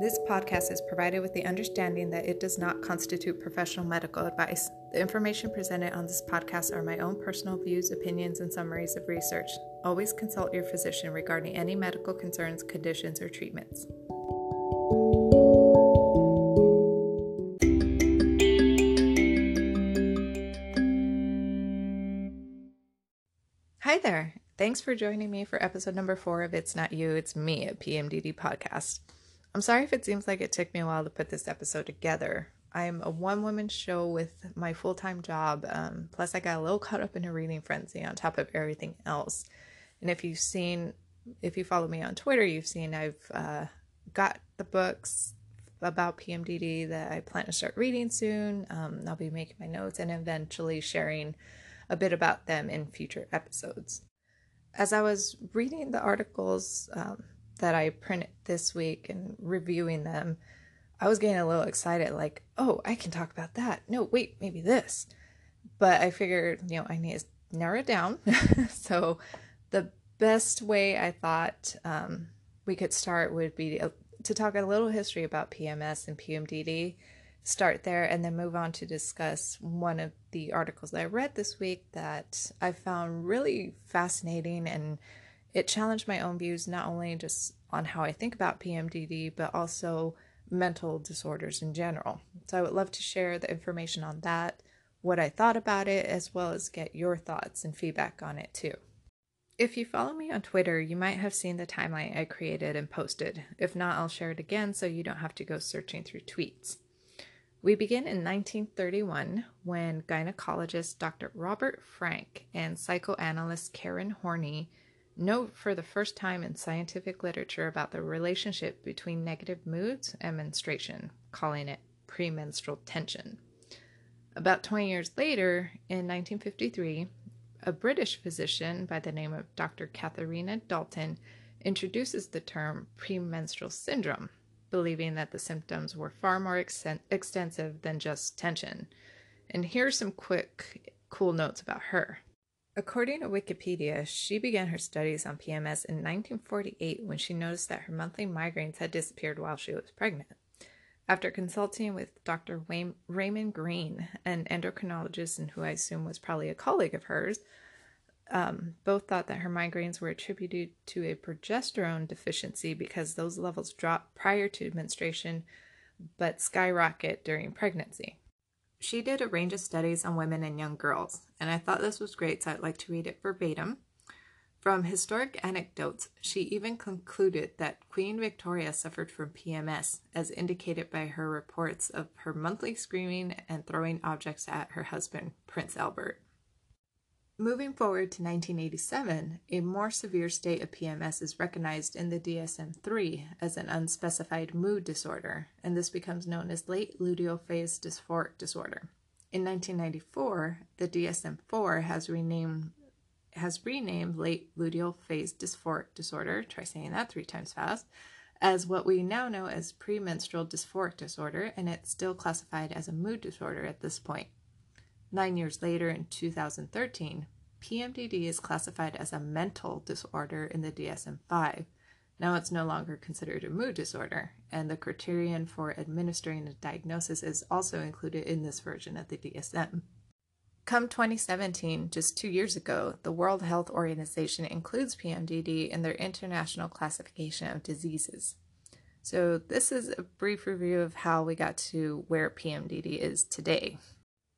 This podcast is provided with the understanding that it does not constitute professional medical advice. The information presented on this podcast are my own personal views, opinions, and summaries of research. Always consult your physician regarding any medical concerns, conditions, or treatments. Hi there. Thanks for joining me for episode number four of It's Not You, It's Me, a PMDD podcast. I'm sorry if it seems like it took me a while to put this episode together. I'm a one woman show with my full time job. Um, plus, I got a little caught up in a reading frenzy on top of everything else. And if you've seen, if you follow me on Twitter, you've seen I've uh, got the books about PMDD that I plan to start reading soon. Um, I'll be making my notes and eventually sharing a bit about them in future episodes. As I was reading the articles, um, that I printed this week and reviewing them, I was getting a little excited like, oh, I can talk about that. No, wait, maybe this. But I figured, you know, I need to narrow it down. so the best way I thought um, we could start would be to, to talk a little history about PMS and PMDD, start there, and then move on to discuss one of the articles that I read this week that I found really fascinating and it challenged my own views not only just on how I think about PMDD, but also mental disorders in general. So I would love to share the information on that, what I thought about it, as well as get your thoughts and feedback on it too. If you follow me on Twitter, you might have seen the timeline I created and posted. If not, I'll share it again so you don't have to go searching through tweets. We begin in 1931 when gynecologist Dr. Robert Frank and psychoanalyst Karen Horney note for the first time in scientific literature about the relationship between negative moods and menstruation, calling it premenstrual tension. About 20 years later, in 1953, a British physician by the name of Dr. Katharina Dalton introduces the term premenstrual syndrome, believing that the symptoms were far more extensive than just tension. And here's some quick, cool notes about her. According to Wikipedia, she began her studies on PMS in 1948 when she noticed that her monthly migraines had disappeared while she was pregnant. After consulting with Dr. Wayne, Raymond Greene, an endocrinologist and who I assume was probably a colleague of hers, um, both thought that her migraines were attributed to a progesterone deficiency because those levels drop prior to menstruation but skyrocket during pregnancy. She did a range of studies on women and young girls, and I thought this was great, so I'd like to read it verbatim. From historic anecdotes, she even concluded that Queen Victoria suffered from PMS, as indicated by her reports of her monthly screaming and throwing objects at her husband, Prince Albert. Moving forward to 1987, a more severe state of PMS is recognized in the DSM 3 as an unspecified mood disorder, and this becomes known as late luteal phase dysphoric disorder. In 1994, the DSM 4 has renamed has renamed late luteal phase dysphoric disorder, try saying that three times fast, as what we now know as premenstrual dysphoric disorder, and it's still classified as a mood disorder at this point. Nine years later, in 2013, PMDD is classified as a mental disorder in the DSM 5. Now it's no longer considered a mood disorder, and the criterion for administering a diagnosis is also included in this version of the DSM. Come 2017, just two years ago, the World Health Organization includes PMDD in their international classification of diseases. So, this is a brief review of how we got to where PMDD is today.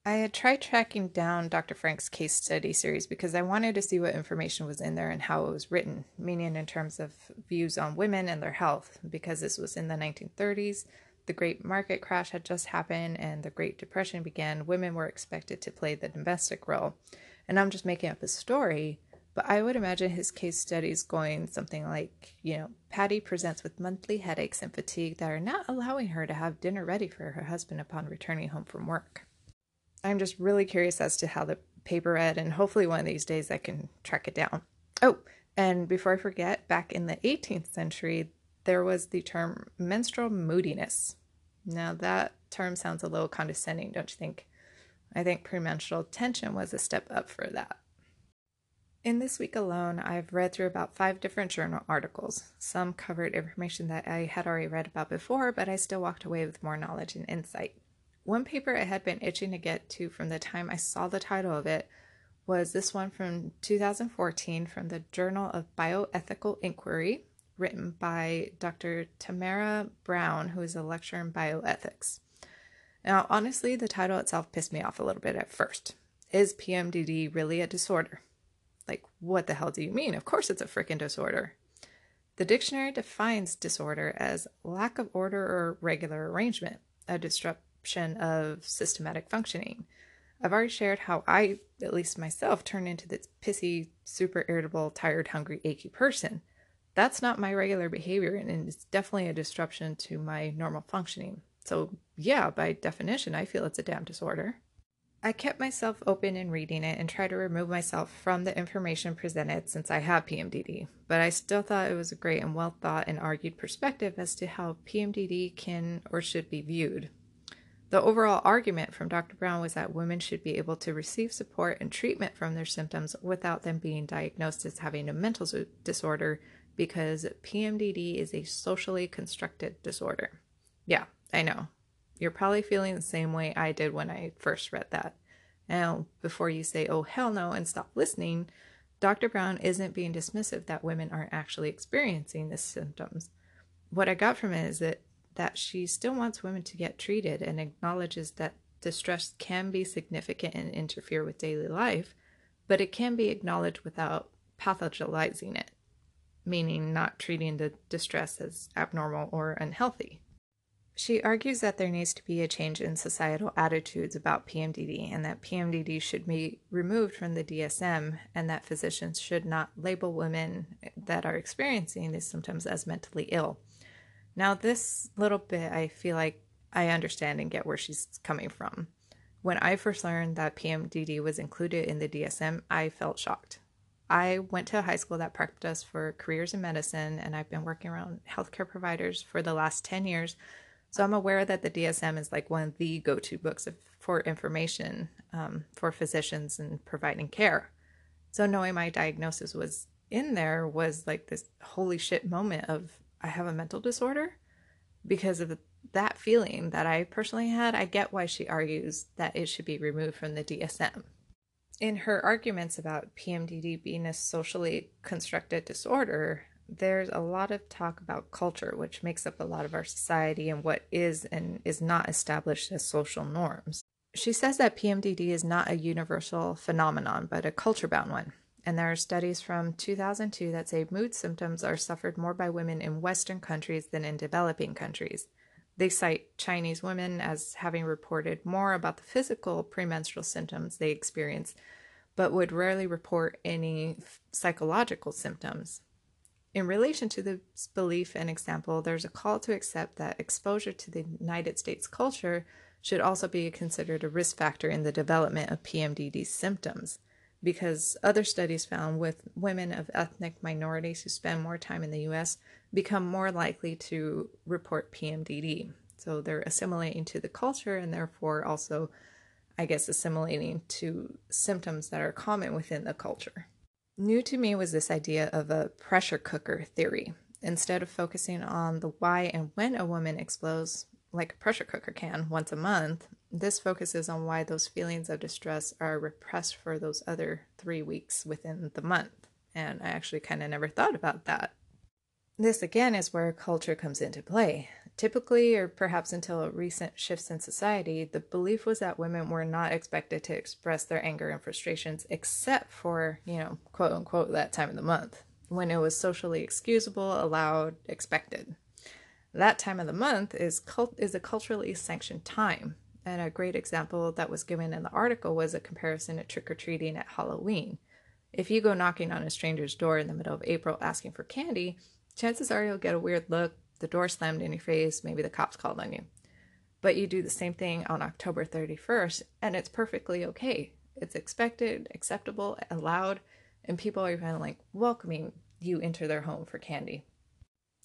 I had tried tracking down Dr. Frank's case study series because I wanted to see what information was in there and how it was written, meaning in terms of views on women and their health, because this was in the 1930s. The Great Market Crash had just happened and the Great Depression began. Women were expected to play the domestic role. And I'm just making up a story, but I would imagine his case studies going something like, you know, Patty presents with monthly headaches and fatigue that are not allowing her to have dinner ready for her husband upon returning home from work. I'm just really curious as to how the paper read, and hopefully one of these days I can track it down. Oh, and before I forget, back in the 18th century, there was the term menstrual moodiness. Now, that term sounds a little condescending, don't you think? I think premenstrual tension was a step up for that. In this week alone, I've read through about five different journal articles. Some covered information that I had already read about before, but I still walked away with more knowledge and insight. One paper I had been itching to get to from the time I saw the title of it was this one from 2014 from the Journal of Bioethical Inquiry, written by Dr. Tamara Browne, who is a lecturer in bioethics. Now, honestly, the title itself pissed me off a little bit at first. Is PMDD really a disorder? Like, what the hell do you mean? Of course it's a freaking disorder. The dictionary defines disorder as lack of order or regular arrangement, a of systematic functioning. I've already shared how I, at least myself, turn into this pissy, super irritable, tired, hungry, achy person. That's not my regular behavior, and it's definitely a disruption to my normal functioning. So, yeah, by definition, I feel it's a damn disorder. I kept myself open in reading it and tried to remove myself from the information presented since I have PMDD, but I still thought it was a great and well thought and argued perspective as to how PMDD can or should be viewed. The overall argument from Dr. Browne was that women should be able to receive support and treatment from their symptoms without them being diagnosed as having a mental disorder because PMDD is a socially constructed disorder. Yeah, I know. You're probably feeling the same way I did when I first read that. Now, before you say, oh, hell no, and stop listening, Dr. Browne isn't being dismissive that women aren't actually experiencing the symptoms. What I got from it is that, that she still wants women to get treated and acknowledges that distress can be significant and interfere with daily life, but it can be acknowledged without pathologizing it, meaning not treating the distress as abnormal or unhealthy. She argues that there needs to be a change in societal attitudes about PMDD and that PMDD should be removed from the DSM and that physicians should not label women that are experiencing these symptoms as mentally ill. Now, this little bit, I feel like I understand and get where she's coming from. When I first learned that PMDD was included in the DSM, I felt shocked. I went to a high school that prepped us for careers in medicine, and I've been working around healthcare providers for the last 10 years so I'm aware that the DSM is like one of the go to books of, for information um, for physicians and providing care. So knowing my diagnosis was in there was like this holy shit moment of I have a mental disorder because of that feeling that I personally had. I get why she argues that it should be removed from the DSM. In her arguments about PMDD being a socially constructed disorder, there's a lot of talk about culture, which makes up a lot of our society and what is and is not established as social norms. She says that PMDD is not a universal phenomenon, but a culture bound one. And there are studies from 2002 that say mood symptoms are suffered more by women in Western countries than in developing countries. They cite Chinese women as having reported more about the physical premenstrual symptoms they experience, but would rarely report any psychological symptoms. In relation to this belief and example, there's a call to accept that exposure to the United States culture should also be considered a risk factor in the development of PMDD symptoms, because other studies found with women of ethnic minorities who spend more time in the US become more likely to report PMDD. So they're assimilating to the culture and therefore also, I guess, assimilating to symptoms that are common within the culture. New to me was this idea of a pressure cooker theory. Instead of focusing on the why and when a woman explodes like a pressure cooker can once a month, this focuses on why those feelings of distress are repressed for those other three weeks within the month. And I actually kind of never thought about that. This again is where culture comes into play. Typically, or perhaps until recent shifts in society, the belief was that women were not expected to express their anger and frustrations except for, you know, quote unquote, that time of the month, when it was socially excusable, allowed, expected. That time of the month is cult- is a culturally sanctioned time. And a great example that was given in the article was a comparison to trick or treating at Halloween. If you go knocking on a stranger's door in the middle of April asking for candy, chances are you'll get a weird look, the door slammed in your face, maybe the cops called on you. But you do the same thing on October 31st, and it's perfectly okay. It's expected, acceptable, allowed, and people are even like welcoming you into their home for candy.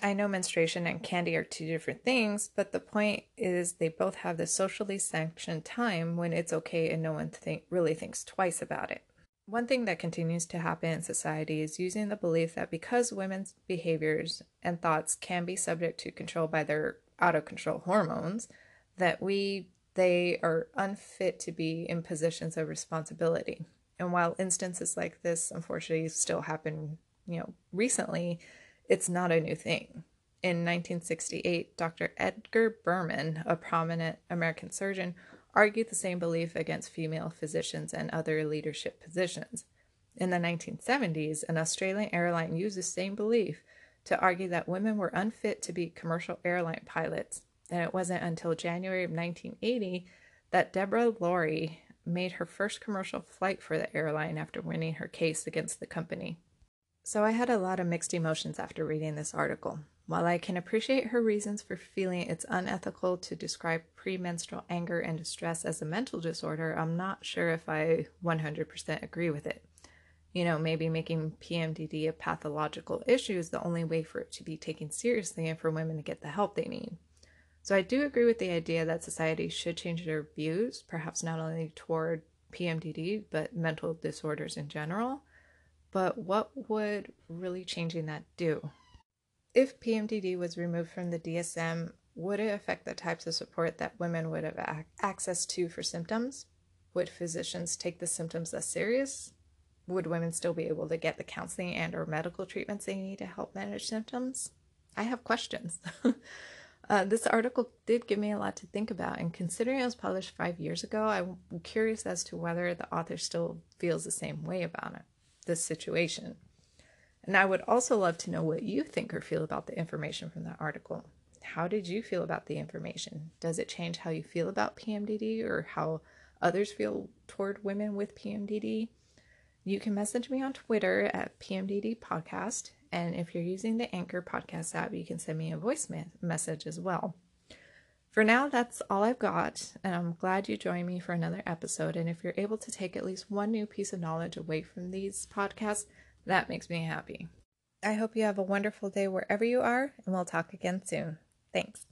I know menstruation and candy are two different things, but the point is they both have the socially sanctioned time when it's okay and no one think, really thinks twice about it. One thing that continues to happen in society is using the belief that because women's behaviors and thoughts can be subject to control by their out of control hormones, that we they are unfit to be in positions of responsibility. And while instances like this unfortunately still happen, you know, recently, it's not a new thing. In 1968, Dr. Edgar Berman, a prominent American surgeon, argued the same belief against female physicians and other leadership positions. In the 1970s, an Australian airline used the same belief to argue that women were unfit to be commercial airline pilots. And it wasn't until January of 1980 that Deborah Lawrie made her first commercial flight for the airline after winning her case against the company. So I had a lot of mixed emotions after reading this article. While I can appreciate her reasons for feeling it's unethical to describe premenstrual anger and distress as a mental disorder, I'm not sure if I 100% agree with it. You know, maybe making PMDD a pathological issue is the only way for it to be taken seriously and for women to get the help they need. So I do agree with the idea that society should change their views, perhaps not only toward PMDD, but mental disorders in general. But what would really changing that do? If PMDD was removed from the DSM, would it affect the types of support that women would have ac- access to for symptoms? Would physicians take the symptoms less serious? Would women still be able to get the counseling and or medical treatments they need to help manage symptoms? I have questions. uh, this article did give me a lot to think about, and considering it was published five years ago, I'm curious as to whether the author still feels the same way about it, this situation. And I would also love to know what you think or feel about the information from that article. How did you feel about the information? Does it change how you feel about PMDD or how others feel toward women with PMDD? You can message me on Twitter at PMDD Podcast. And if you're using the Anchor Podcast app, you can send me a voice message as well. For now, that's all I've got, and I'm glad you joined me for another episode. And if you're able to take at least one new piece of knowledge away from these podcasts, that makes me happy. I hope you have a wonderful day wherever you are, and we'll talk again soon. Thanks.